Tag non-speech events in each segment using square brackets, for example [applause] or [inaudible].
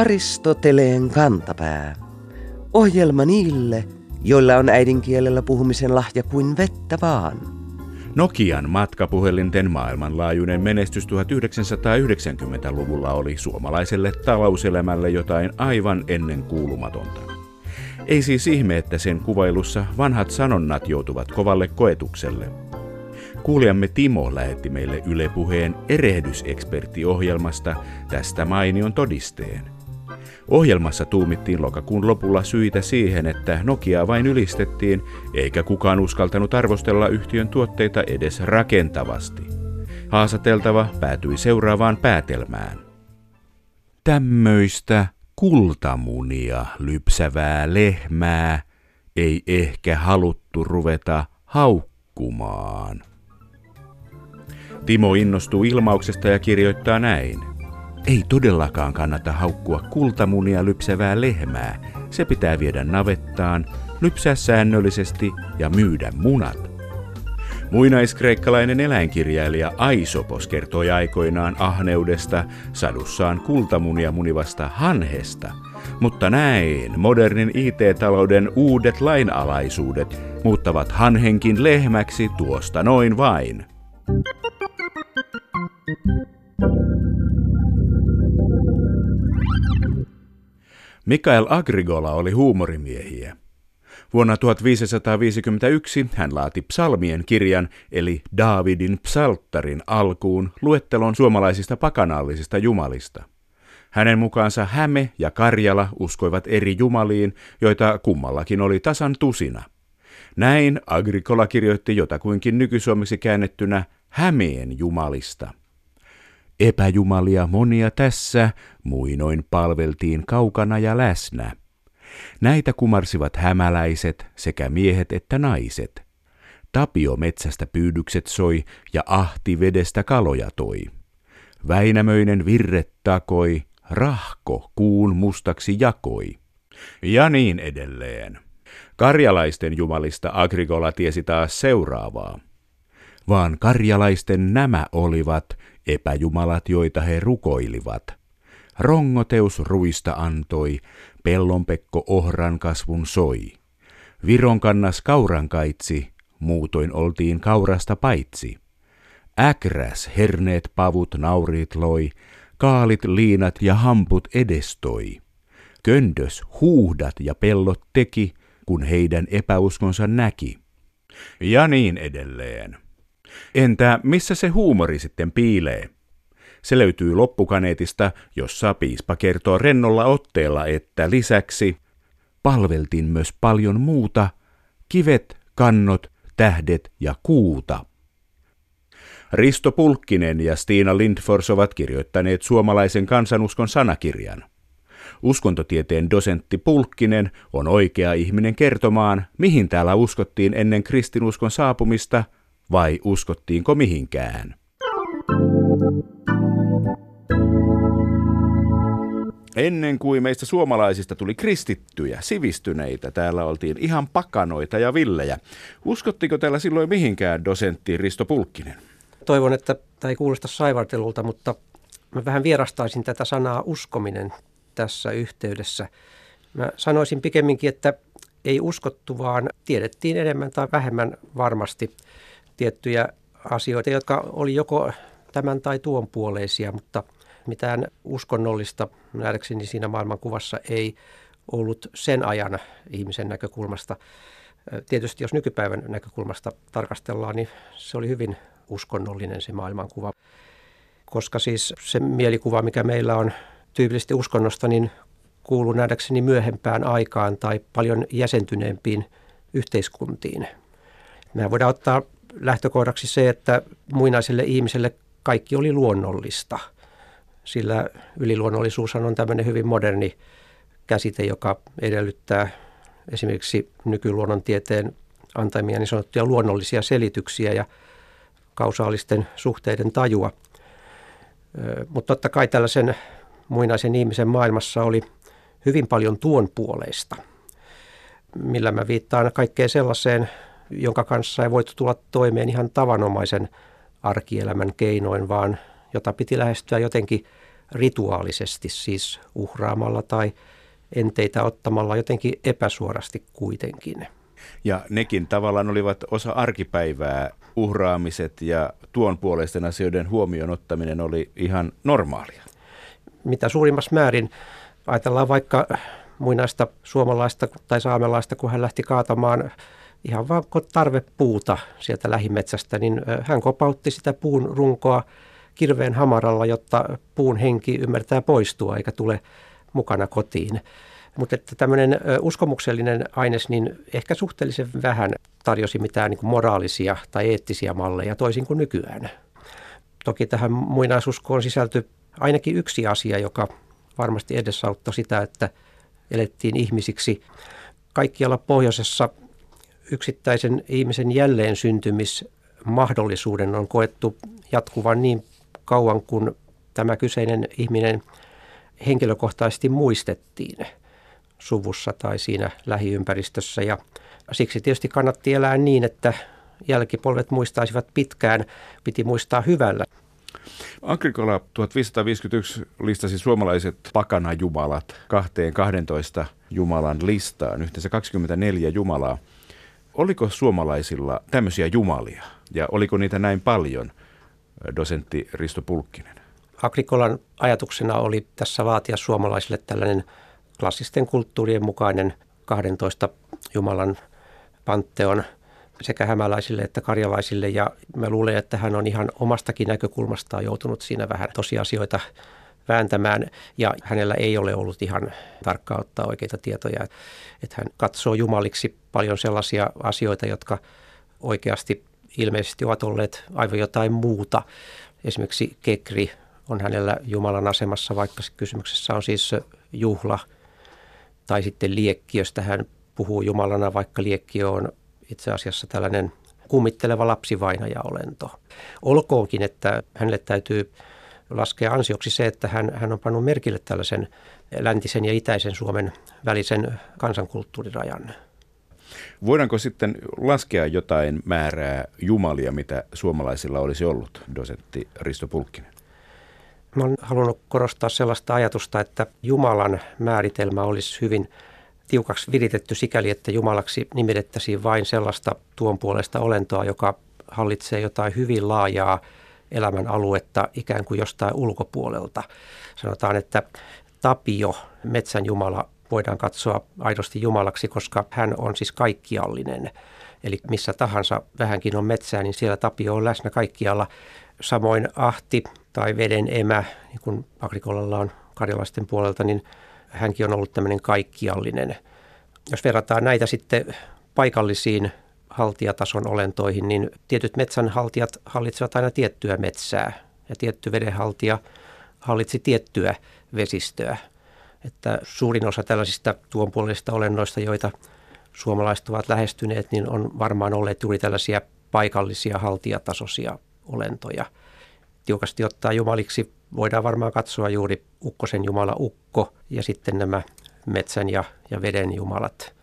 Aristoteleen kantapää. Ohjelma niille, joilla on äidinkielellä puhumisen lahja kuin vettä vaan. Nokian matkapuhelinten maailmanlaajuinen menestys 1990-luvulla oli suomalaiselle talouselämälle jotain aivan ennen kuulumatonta. Ei siis ihme, että sen kuvailussa vanhat sanonnat joutuvat kovalle koetukselle. Kuulijamme Timo lähetti meille Yle Puheen erehdyseksperttiohjelmasta tästä mainion todisteen – Ohjelmassa tuumittiin lokakuun lopulla syitä siihen, että Nokia vain ylistettiin, eikä kukaan uskaltanut arvostella yhtiön tuotteita edes rakentavasti. Haasateltava päätyi seuraavaan päätelmään. Tämmöistä kultamunia lypsävää lehmää ei ehkä haluttu ruveta haukkumaan. Timo innostuu ilmauksesta ja kirjoittaa näin. Ei todellakaan kannata haukkua kultamunia lypsävää lehmää. Se pitää viedä navettaan, lypsää säännöllisesti ja myydä munat. Muinaiskreikkalainen eläinkirjailija Aisopos kertoi aikoinaan ahneudesta sadussaan kultamunia munivasta hanhesta, mutta näin modernin IT-talouden uudet lainalaisuudet muuttavat hanhenkin lehmäksi tuosta noin vain. Mikael Agrigola oli huumorimiehiä. Vuonna 1551 hän laati psalmien kirjan eli Daavidin psalttarin alkuun luettelon suomalaisista pakanallisista jumalista. Hänen mukaansa Häme ja Karjala uskoivat eri jumaliin, joita kummallakin oli tasan tusina. Näin Agricola kirjoitti jotakuinkin nykysuomeksi käännettynä Hämeen jumalista. Epäjumalia monia tässä, muinoin palveltiin kaukana ja läsnä. Näitä kumarsivat hämäläiset sekä miehet että naiset. Tapio metsästä pyydykset soi ja ahti vedestä kaloja toi. Väinämöinen virret takoi, rahko kuun mustaksi jakoi. Ja niin edelleen. Karjalaisten jumalista Agricola tiesi taas seuraavaa. Vaan karjalaisten nämä olivat, epäjumalat, joita he rukoilivat. Rongoteus ruista antoi, pellonpekko ohran kasvun soi. Viron kannas kauran kaitsi, muutoin oltiin kaurasta paitsi. Äkräs herneet pavut naurit loi, kaalit liinat ja hamput edestoi. Köndös huuhdat ja pellot teki, kun heidän epäuskonsa näki. Ja niin edelleen. Entä missä se huumori sitten piilee? Se löytyy loppukaneetista, jossa piispa kertoo rennolla otteella, että lisäksi palveltiin myös paljon muuta, kivet, kannot, tähdet ja kuuta. Risto Pulkkinen ja Stiina Lindfors ovat kirjoittaneet suomalaisen kansanuskon sanakirjan. Uskontotieteen dosentti Pulkkinen on oikea ihminen kertomaan, mihin täällä uskottiin ennen kristinuskon saapumista – vai uskottiinko mihinkään? Ennen kuin meistä suomalaisista tuli kristittyjä, sivistyneitä, täällä oltiin ihan pakanoita ja villejä. Uskottiko täällä silloin mihinkään dosentti Risto Pulkkinen? Toivon, että tämä ei kuulosta saivartelulta, mutta mä vähän vierastaisin tätä sanaa uskominen tässä yhteydessä. Mä sanoisin pikemminkin, että ei uskottu, vaan tiedettiin enemmän tai vähemmän varmasti – tiettyjä asioita, jotka oli joko tämän tai tuon puoleisia, mutta mitään uskonnollista nähdäkseni siinä maailmankuvassa ei ollut sen ajan ihmisen näkökulmasta. Tietysti jos nykypäivän näkökulmasta tarkastellaan, niin se oli hyvin uskonnollinen se maailmankuva. Koska siis se mielikuva, mikä meillä on tyypillisesti uskonnosta, niin kuuluu nähdäkseni myöhempään aikaan tai paljon jäsentyneempiin yhteiskuntiin. Nämä voidaan ottaa lähtökohdaksi se, että muinaiselle ihmiselle kaikki oli luonnollista. Sillä yliluonnollisuus on tämmöinen hyvin moderni käsite, joka edellyttää esimerkiksi nykyluonnontieteen antamia niin sanottuja luonnollisia selityksiä ja kausaalisten suhteiden tajua. Mutta totta kai tällaisen muinaisen ihmisen maailmassa oli hyvin paljon tuon puoleista, millä mä viittaan kaikkeen sellaiseen, jonka kanssa ei voitu tulla toimeen ihan tavanomaisen arkielämän keinoin, vaan jota piti lähestyä jotenkin rituaalisesti, siis uhraamalla tai enteitä ottamalla jotenkin epäsuorasti kuitenkin. Ja nekin tavallaan olivat osa arkipäivää, uhraamiset ja tuon puoleisten asioiden huomioon ottaminen oli ihan normaalia. Mitä suurimmassa määrin ajatellaan vaikka muinaista suomalaista tai saamelaista, kun hän lähti kaatamaan ihan vaan tarve puuta sieltä lähimetsästä, niin hän kopautti sitä puun runkoa kirveen hamaralla, jotta puun henki ymmärtää poistua eikä tule mukana kotiin. Mutta että tämmöinen uskomuksellinen aines niin ehkä suhteellisen vähän tarjosi mitään niin kuin moraalisia tai eettisiä malleja toisin kuin nykyään. Toki tähän muinaisuskoon sisältyi ainakin yksi asia, joka varmasti edesauttoi sitä, että elettiin ihmisiksi. Kaikkialla pohjoisessa yksittäisen ihmisen jälleen syntymismahdollisuuden on koettu jatkuvan niin kauan kuin tämä kyseinen ihminen henkilökohtaisesti muistettiin suvussa tai siinä lähiympäristössä. Ja siksi tietysti kannatti elää niin, että jälkipolvet muistaisivat pitkään, piti muistaa hyvällä. Agrikola 1551 listasi suomalaiset pakanajumalat kahteen 12 jumalan listaan, yhteensä 24 jumalaa. Oliko suomalaisilla tämmöisiä jumalia ja oliko niitä näin paljon, dosentti Risto Pulkkinen? Agrikolan ajatuksena oli tässä vaatia suomalaisille tällainen klassisten kulttuurien mukainen 12 Jumalan pantteon sekä hämäläisille että karjalaisille. Ja mä luulen, että hän on ihan omastakin näkökulmastaan joutunut siinä vähän tosiasioita vääntämään ja hänellä ei ole ollut ihan tarkkaa ottaa oikeita tietoja. Että hän katsoo jumaliksi paljon sellaisia asioita, jotka oikeasti ilmeisesti ovat olleet aivan jotain muuta. Esimerkiksi kekri on hänellä Jumalan asemassa, vaikka kysymyksessä on siis juhla – tai sitten liekkiöstä hän puhuu Jumalana, vaikka liekkiö on itse asiassa tällainen kummitteleva lapsivainaja-olento. Olkoonkin, että hänelle täytyy laskea ansioksi se, että hän, hän on pannut merkille tällaisen läntisen ja itäisen Suomen välisen kansankulttuurirajan. Voidaanko sitten laskea jotain määrää jumalia, mitä suomalaisilla olisi ollut, dosentti Risto Pulkkinen? Mä olen halunnut korostaa sellaista ajatusta, että Jumalan määritelmä olisi hyvin tiukaksi viritetty sikäli, että Jumalaksi nimitettäisiin vain sellaista tuon puolesta olentoa, joka hallitsee jotain hyvin laajaa elämän aluetta ikään kuin jostain ulkopuolelta. Sanotaan, että Tapio, metsän Jumala, voidaan katsoa aidosti Jumalaksi, koska hän on siis kaikkiallinen. Eli missä tahansa vähänkin on metsää, niin siellä Tapio on läsnä kaikkialla. Samoin Ahti, tai veden emä, niin kuin Agrikolalla on karjalaisten puolelta, niin hänkin on ollut tämmöinen kaikkiallinen. Jos verrataan näitä sitten paikallisiin haltijatason olentoihin, niin tietyt metsänhaltijat hallitsevat aina tiettyä metsää ja tietty vedenhaltija hallitsi tiettyä vesistöä. Että suurin osa tällaisista tuon puolisista olennoista, joita suomalaiset ovat lähestyneet, niin on varmaan olleet juuri tällaisia paikallisia haltijatasoisia olentoja – tiukasti ottaa jumaliksi voidaan varmaan katsoa juuri Ukkosen jumala Ukko ja sitten nämä metsän ja, ja veden jumalat.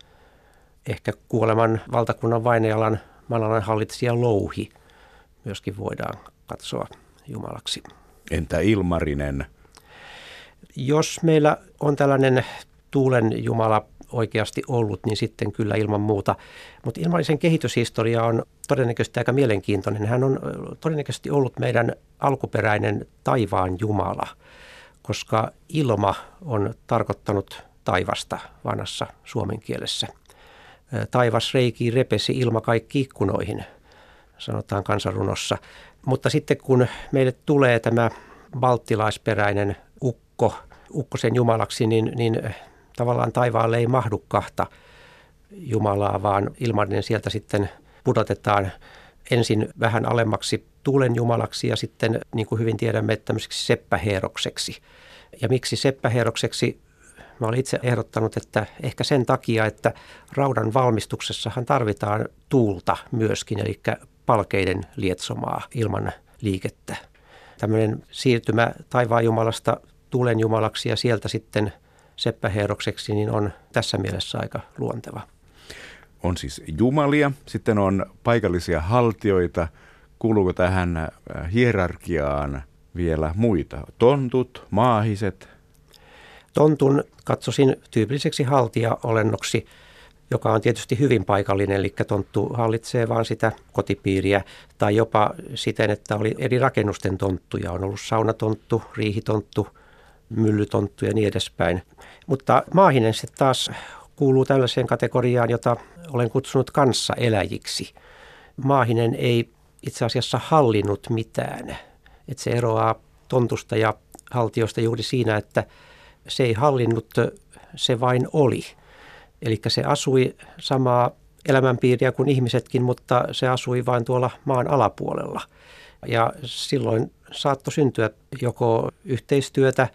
Ehkä kuoleman valtakunnan vainajalan malalan hallitsija Louhi myöskin voidaan katsoa jumalaksi. Entä Ilmarinen? Jos meillä on tällainen tuulen jumala oikeasti ollut, niin sitten kyllä ilman muuta. Mutta ilmallisen kehityshistoria on todennäköisesti aika mielenkiintoinen. Hän on todennäköisesti ollut meidän alkuperäinen taivaan jumala, koska ilma on tarkoittanut taivasta vanhassa suomen kielessä. Taivas reiki repesi ilma kaikki ikkunoihin, sanotaan kansanrunossa. Mutta sitten kun meille tulee tämä baltilaisperäinen ukko, ukkosen jumalaksi, niin, niin tavallaan taivaalle ei mahdu kahta Jumalaa, vaan ilmainen sieltä sitten pudotetaan ensin vähän alemmaksi tuulen jumalaksi ja sitten, niin kuin hyvin tiedämme, tämmöiseksi seppäheerokseksi. Ja miksi seppäheerokseksi? Mä olen itse ehdottanut, että ehkä sen takia, että raudan valmistuksessahan tarvitaan tuulta myöskin, eli palkeiden lietsomaa ilman liikettä. Tämmöinen siirtymä taivaan jumalasta tuulen jumalaksi ja sieltä sitten – seppäheerokseksi, niin on tässä mielessä aika luonteva. On siis jumalia, sitten on paikallisia haltioita. Kuuluuko tähän äh, hierarkiaan vielä muita? Tontut, maahiset? Tontun katsoisin tyypilliseksi haltijaolennoksi, joka on tietysti hyvin paikallinen, eli tonttu hallitsee vain sitä kotipiiriä, tai jopa siten, että oli eri rakennusten tonttuja. On ollut saunatonttu, riihitonttu, myllytonttu ja niin edespäin. Mutta maahinen sitten taas kuuluu tällaiseen kategoriaan, jota olen kutsunut kanssaeläjiksi. Maahinen ei itse asiassa hallinnut mitään. Että se eroaa tontusta ja haltiosta juuri siinä, että se ei hallinnut, se vain oli. Eli se asui samaa elämänpiiriä kuin ihmisetkin, mutta se asui vain tuolla maan alapuolella. Ja silloin saattoi syntyä joko yhteistyötä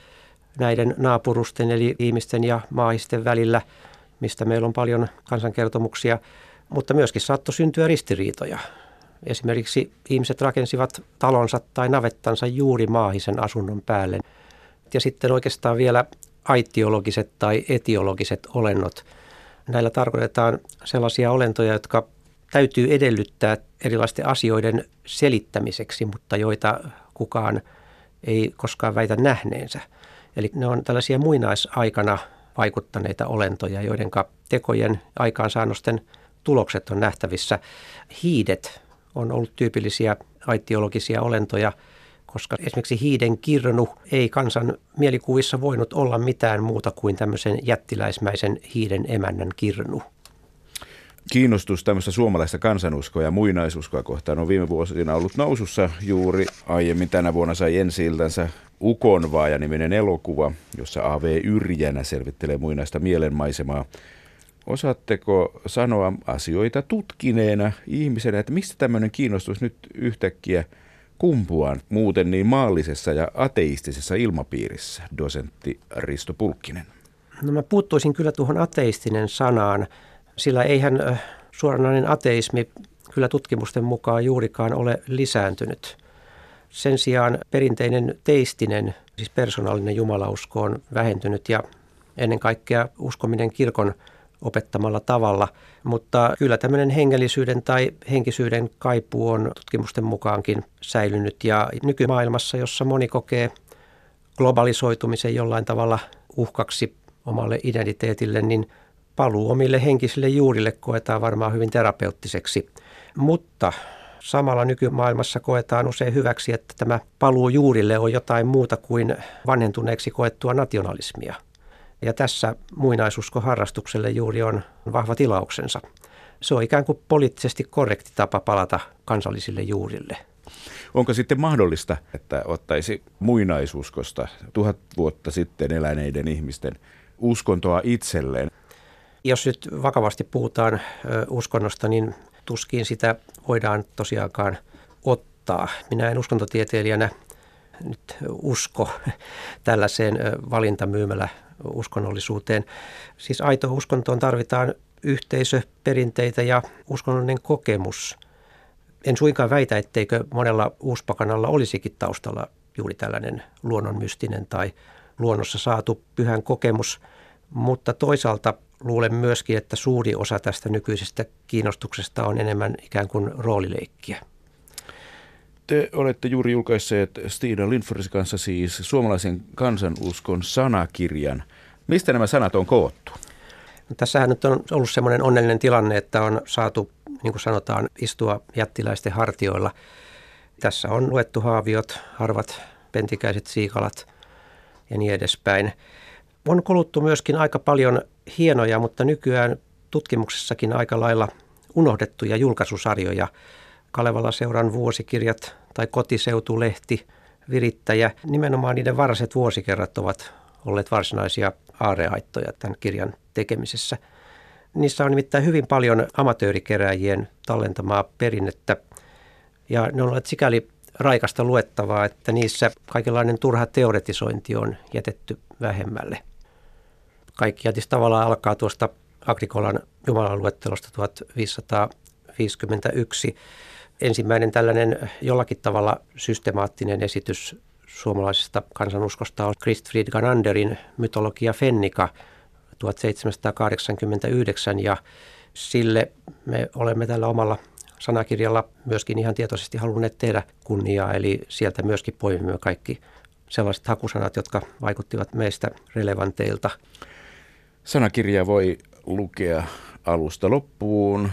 näiden naapurusten eli ihmisten ja maahisten välillä, mistä meillä on paljon kansankertomuksia, mutta myöskin saattoi syntyä ristiriitoja. Esimerkiksi ihmiset rakensivat talonsa tai navettansa juuri maahisen asunnon päälle. Ja sitten oikeastaan vielä aitiologiset tai etiologiset olennot. Näillä tarkoitetaan sellaisia olentoja, jotka täytyy edellyttää erilaisten asioiden selittämiseksi, mutta joita kukaan ei koskaan väitä nähneensä. Eli ne on tällaisia muinaisaikana vaikuttaneita olentoja, joiden tekojen aikaansaannosten tulokset on nähtävissä. Hiidet on ollut tyypillisiä aitiologisia olentoja, koska esimerkiksi hiiden kirnu ei kansan mielikuvissa voinut olla mitään muuta kuin tämmöisen jättiläismäisen hiiden emännän kirnu. Kiinnostus tämmöistä suomalaista kansanuskoa ja muinaisuskoa kohtaan on viime vuosina ollut nousussa juuri aiemmin tänä vuonna sai ensi Ukonvaaja niminen elokuva, jossa A.V. Yrjänä selvittelee muinaista mielenmaisemaa. Osaatteko sanoa asioita tutkineena ihmisenä, että mistä tämmöinen kiinnostus nyt yhtäkkiä kumpuaa muuten niin maallisessa ja ateistisessa ilmapiirissä, dosentti Risto Pulkkinen? No mä puuttuisin kyllä tuohon ateistinen sanaan, sillä eihän suoranainen ateismi kyllä tutkimusten mukaan juurikaan ole lisääntynyt. Sen sijaan perinteinen teistinen, siis persoonallinen jumalausko on vähentynyt ja ennen kaikkea uskominen kirkon opettamalla tavalla. Mutta kyllä tämmöinen hengellisyyden tai henkisyyden kaipuu on tutkimusten mukaankin säilynyt ja nykymaailmassa, jossa moni kokee globalisoitumisen jollain tavalla uhkaksi omalle identiteetille, niin paluu omille henkisille juurille koetaan varmaan hyvin terapeuttiseksi. Mutta samalla nykymaailmassa koetaan usein hyväksi, että tämä paluu juurille on jotain muuta kuin vanhentuneeksi koettua nationalismia. Ja tässä muinaisuskoharrastukselle juuri on vahva tilauksensa. Se on ikään kuin poliittisesti korrekti tapa palata kansallisille juurille. Onko sitten mahdollista, että ottaisi muinaisuskosta tuhat vuotta sitten eläneiden ihmisten uskontoa itselleen? Jos nyt vakavasti puhutaan uskonnosta, niin tuskin sitä voidaan tosiaankaan ottaa. Minä en uskontotieteilijänä nyt usko [laughs] tällaiseen valintamyymälä uskonnollisuuteen. Siis aito uskontoon tarvitaan yhteisö, perinteitä ja uskonnollinen kokemus. En suinkaan väitä, etteikö monella uuspakanalla olisikin taustalla juuri tällainen luonnonmystinen tai luonnossa saatu pyhän kokemus, mutta toisaalta luulen myöskin, että suuri osa tästä nykyisestä kiinnostuksesta on enemmän ikään kuin roolileikkiä. Te olette juuri julkaisseet Stina Lindfors kanssa siis suomalaisen kansanuskon sanakirjan. Mistä nämä sanat on koottu? No, tässähän nyt on ollut semmoinen onnellinen tilanne, että on saatu, niin kuin sanotaan, istua jättiläisten hartioilla. Tässä on luettu haaviot, harvat, pentikäiset siikalat ja niin edespäin. On kuluttu myöskin aika paljon hienoja, mutta nykyään tutkimuksessakin aika lailla unohdettuja julkaisusarjoja. Kalevala seuran vuosikirjat tai kotiseutulehti, virittäjä. Nimenomaan niiden varaiset vuosikerrat ovat olleet varsinaisia aareaittoja tämän kirjan tekemisessä. Niissä on nimittäin hyvin paljon amatöörikeräjien tallentamaa perinnettä ja ne olleet sikäli raikasta luettavaa, että niissä kaikenlainen turha teoretisointi on jätetty vähemmälle – kaikki tietysti tavallaan alkaa tuosta Agrikolan Jumalan luettelosta 1551. Ensimmäinen tällainen jollakin tavalla systemaattinen esitys suomalaisesta kansanuskosta on Christfried Gananderin mytologia Fennika 1789 ja sille me olemme tällä omalla sanakirjalla myöskin ihan tietoisesti halunneet tehdä kunniaa, eli sieltä myöskin poimimme kaikki sellaiset hakusanat, jotka vaikuttivat meistä relevanteilta. Sanakirja voi lukea alusta loppuun,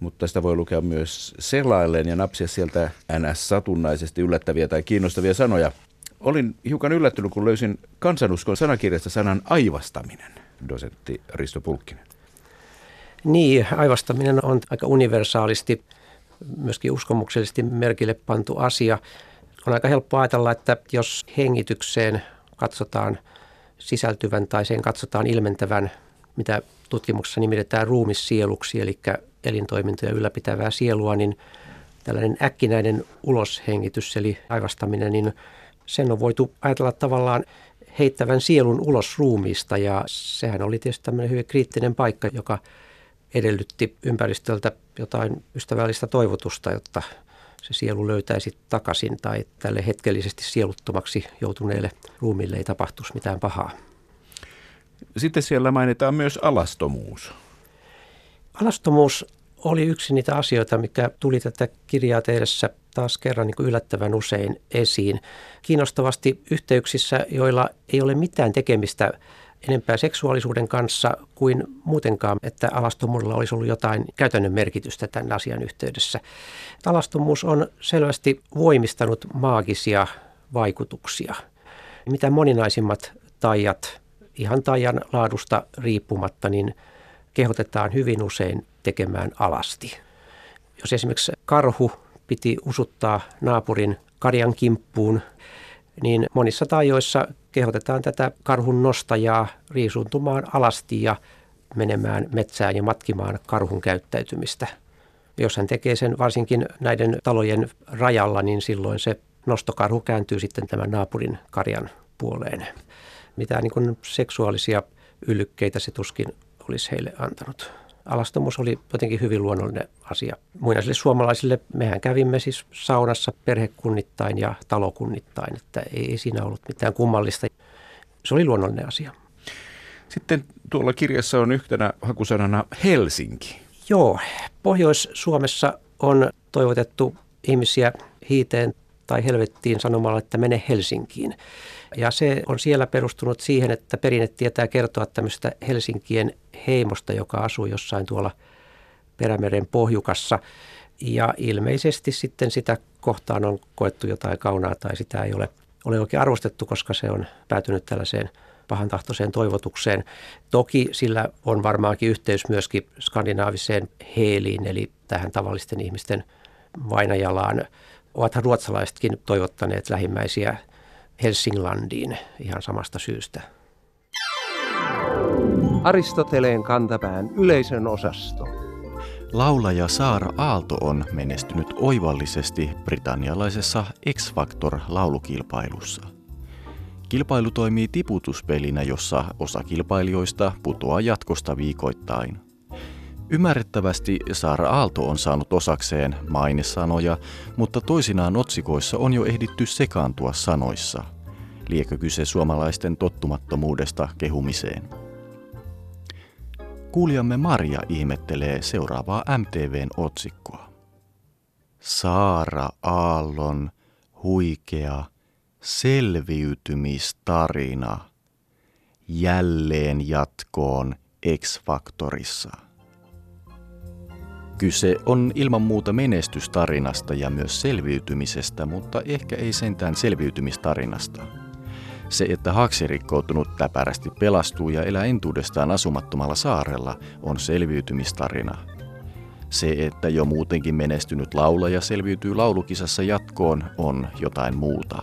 mutta sitä voi lukea myös selaillen ja napsia sieltä ns. satunnaisesti yllättäviä tai kiinnostavia sanoja. Olin hiukan yllättynyt, kun löysin kansanuskon sanakirjasta sanan aivastaminen, dosentti Risto Pulkkinen. Niin, aivastaminen on aika universaalisti, myöskin uskomuksellisesti merkille pantu asia. On aika helppo ajatella, että jos hengitykseen katsotaan sisältyvän tai sen katsotaan ilmentävän, mitä tutkimuksessa nimitetään ruumissieluksi, eli elintoimintoja ylläpitävää sielua, niin tällainen äkkinäinen uloshengitys, eli aivastaminen, niin sen on voitu ajatella tavallaan heittävän sielun ulos ruumiista ja sehän oli tietysti tämmöinen hyvin kriittinen paikka, joka edellytti ympäristöltä jotain ystävällistä toivotusta, jotta se sielu löytäisi takaisin tai tälle hetkellisesti sieluttomaksi joutuneelle ruumille ei tapahtuisi mitään pahaa. Sitten siellä mainitaan myös alastomuus. Alastomuus oli yksi niitä asioita, mikä tuli tätä kirjaa tehdessä taas kerran niin kuin yllättävän usein esiin. Kiinnostavasti yhteyksissä, joilla ei ole mitään tekemistä enempää seksuaalisuuden kanssa kuin muutenkaan, että alastomuudella olisi ollut jotain käytännön merkitystä tämän asian yhteydessä. Alastomuus on selvästi voimistanut maagisia vaikutuksia. Mitä moninaisimmat taijat, ihan taian laadusta riippumatta, niin kehotetaan hyvin usein tekemään alasti. Jos esimerkiksi karhu piti usuttaa naapurin karjan kimppuun, niin monissa taajoissa kehotetaan tätä karhun nostajaa riisuntumaan alasti ja menemään metsään ja matkimaan karhun käyttäytymistä. Jos hän tekee sen varsinkin näiden talojen rajalla, niin silloin se nostokarhu kääntyy sitten tämän naapurin karjan puoleen. Mitään niin seksuaalisia yllykkeitä se tuskin olisi heille antanut alastomuus oli jotenkin hyvin luonnollinen asia. Muinaisille suomalaisille mehän kävimme siis saunassa perhekunnittain ja talokunnittain, että ei, ei siinä ollut mitään kummallista. Se oli luonnollinen asia. Sitten tuolla kirjassa on yhtenä hakusanana Helsinki. Joo, Pohjois-Suomessa on toivotettu ihmisiä hiiteen tai helvettiin sanomalla, että mene Helsinkiin. Ja se on siellä perustunut siihen, että perinne tietää kertoa tämmöistä Helsinkien heimosta, joka asuu jossain tuolla Perämeren pohjukassa. Ja ilmeisesti sitten sitä kohtaan on koettu jotain kaunaa tai sitä ei ole, ole oikein arvostettu, koska se on päätynyt tällaiseen pahantahtoiseen toivotukseen. Toki sillä on varmaankin yhteys myöskin skandinaaviseen heeliin, eli tähän tavallisten ihmisten vainajalaan. Ovathan ruotsalaisetkin toivottaneet lähimmäisiä Helsinglandiin ihan samasta syystä. Aristoteleen kantapään yleisön osasto. Laulaja Saara Aalto on menestynyt oivallisesti britannialaisessa X Factor-laulukilpailussa. Kilpailu toimii tiputuspelinä, jossa osa kilpailijoista putoaa jatkosta viikoittain. Ymmärrettävästi Saara Aalto on saanut osakseen mainesanoja, mutta toisinaan otsikoissa on jo ehditty sekaantua sanoissa. Liekö kyse suomalaisten tottumattomuudesta kehumiseen? Kuulijamme Maria ihmettelee seuraavaa MTVn otsikkoa. Saara Aallon huikea selviytymistarina jälleen jatkoon X-Faktorissa. Kyse on ilman muuta menestystarinasta ja myös selviytymisestä, mutta ehkä ei sentään selviytymistarinasta. Se, että haksirikkoutunut täpärästi pelastuu ja elää entuudestaan asumattomalla saarella, on selviytymistarina. Se, että jo muutenkin menestynyt laulaja selviytyy laulukisassa jatkoon, on jotain muuta.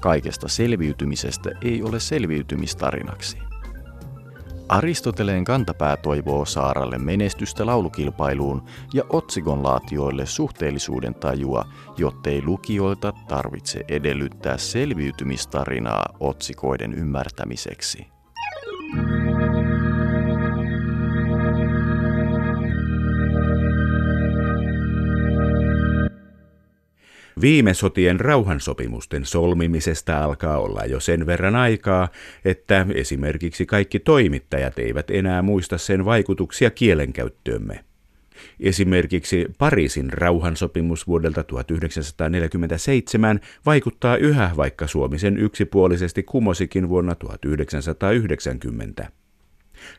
Kaikesta selviytymisestä ei ole selviytymistarinaksi. Aristoteleen kantapää toivoo Saaralle menestystä laulukilpailuun ja otsikonlaatioille suhteellisuuden tajua, jottei lukijoilta tarvitse edellyttää selviytymistarinaa otsikoiden ymmärtämiseksi. Viime sotien rauhansopimusten solmimisesta alkaa olla jo sen verran aikaa, että esimerkiksi kaikki toimittajat eivät enää muista sen vaikutuksia kielenkäyttöömme. Esimerkiksi Pariisin rauhansopimus vuodelta 1947 vaikuttaa yhä, vaikka Suomi sen yksipuolisesti kumosikin vuonna 1990.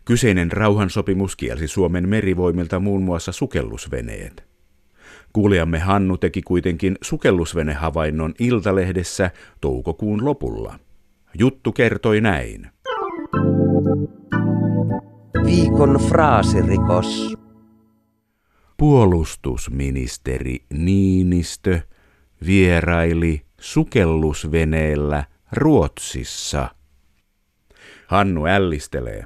Kyseinen rauhansopimus kielsi Suomen merivoimilta muun muassa sukellusveneet. Kuulijamme Hannu teki kuitenkin sukellusvenehavainnon Iltalehdessä toukokuun lopulla. Juttu kertoi näin. Viikon fraasirikos. Puolustusministeri Niinistö vieraili sukellusveneellä Ruotsissa. Hannu ällistelee.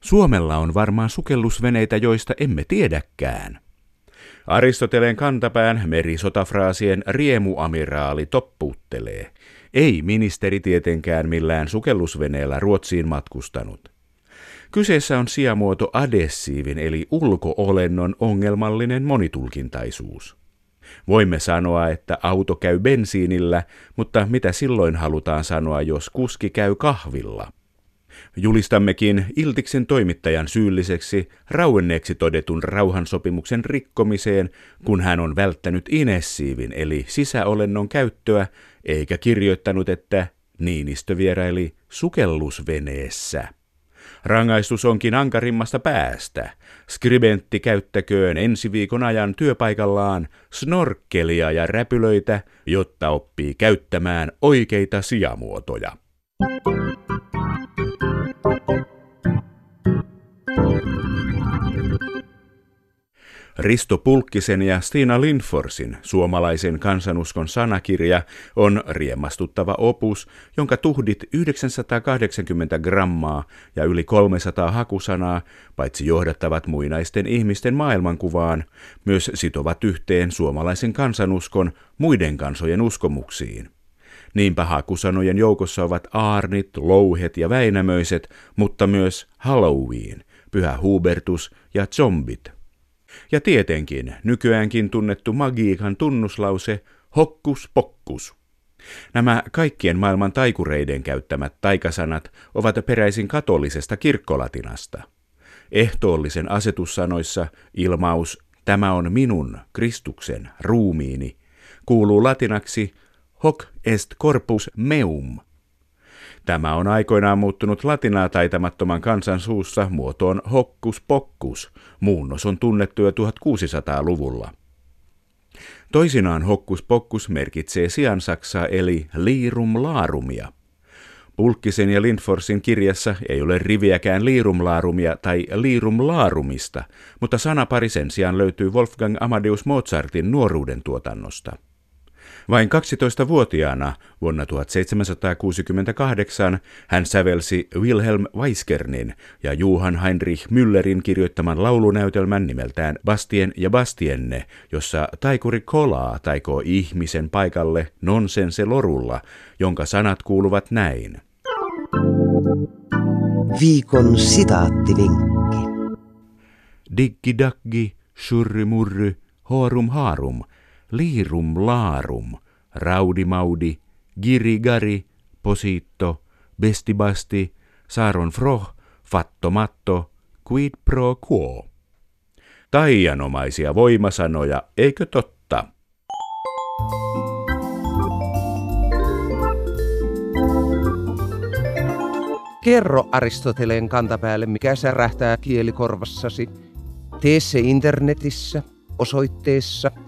Suomella on varmaan sukellusveneitä, joista emme tiedäkään. Aristoteleen kantapään merisotafraasien riemuamiraali toppuuttelee. Ei ministeri tietenkään millään sukellusveneellä Ruotsiin matkustanut. Kyseessä on sijamuoto adessiivin eli ulkoolennon ongelmallinen monitulkintaisuus. Voimme sanoa, että auto käy bensiinillä, mutta mitä silloin halutaan sanoa, jos kuski käy kahvilla? Julistammekin Iltiksen toimittajan syylliseksi rauenneeksi todetun rauhansopimuksen rikkomiseen, kun hän on välttänyt inessiivin eli sisäolennon käyttöä, eikä kirjoittanut, että Niinistö vieraili sukellusveneessä. Rangaistus onkin ankarimmasta päästä. Skribentti käyttäköön ensi viikon ajan työpaikallaan snorkkelia ja räpylöitä, jotta oppii käyttämään oikeita sijamuotoja. Risto Pulkkisen ja Stina Lindforsin suomalaisen kansanuskon sanakirja on riemastuttava opus, jonka tuhdit 980 grammaa ja yli 300 hakusanaa paitsi johdattavat muinaisten ihmisten maailmankuvaan, myös sitovat yhteen suomalaisen kansanuskon muiden kansojen uskomuksiin. Niinpä hakusanojen joukossa ovat aarnit, louhet ja väinämöiset, mutta myös Halloween, pyhä Hubertus ja zombit – ja tietenkin nykyäänkin tunnettu magiikan tunnuslause hokkus pokkus. Nämä kaikkien maailman taikureiden käyttämät taikasanat ovat peräisin katolisesta kirkkolatinasta. Ehtoollisen asetussanoissa ilmaus Tämä on minun, Kristuksen, ruumiini, kuuluu latinaksi hoc est corpus meum – Tämä on aikoinaan muuttunut latinaa taitamattoman kansan suussa muotoon hokkus pokkus. Muunnos on tunnettu jo 1600-luvulla. Toisinaan hokkus pokkus merkitsee siansaksaa eli liirum laarumia. Pulkkisen ja Lindforsin kirjassa ei ole riviäkään liirumlaarumia tai liirumlaarumista, mutta sanapari sen sijaan löytyy Wolfgang Amadeus Mozartin nuoruuden tuotannosta. Vain 12-vuotiaana vuonna 1768 hän sävelsi Wilhelm Weiskernin ja Johann Heinrich Müllerin kirjoittaman laulunäytelmän nimeltään Bastien ja Bastienne, jossa taikuri kolaa taikoo ihmisen paikalle nonsense lorulla, jonka sanat kuuluvat näin. Viikon sitaattivinkki. Diggi daggi, shurry murry, horum harum – liirum laarum, raudimaudi, girigari, positto, bestibasti, saaron froh, fattomatto, quid pro quo. Taianomaisia voimasanoja, eikö totta? Kerro Aristoteleen kantapäälle, mikä särähtää kielikorvassasi. Tee se internetissä, osoitteessa –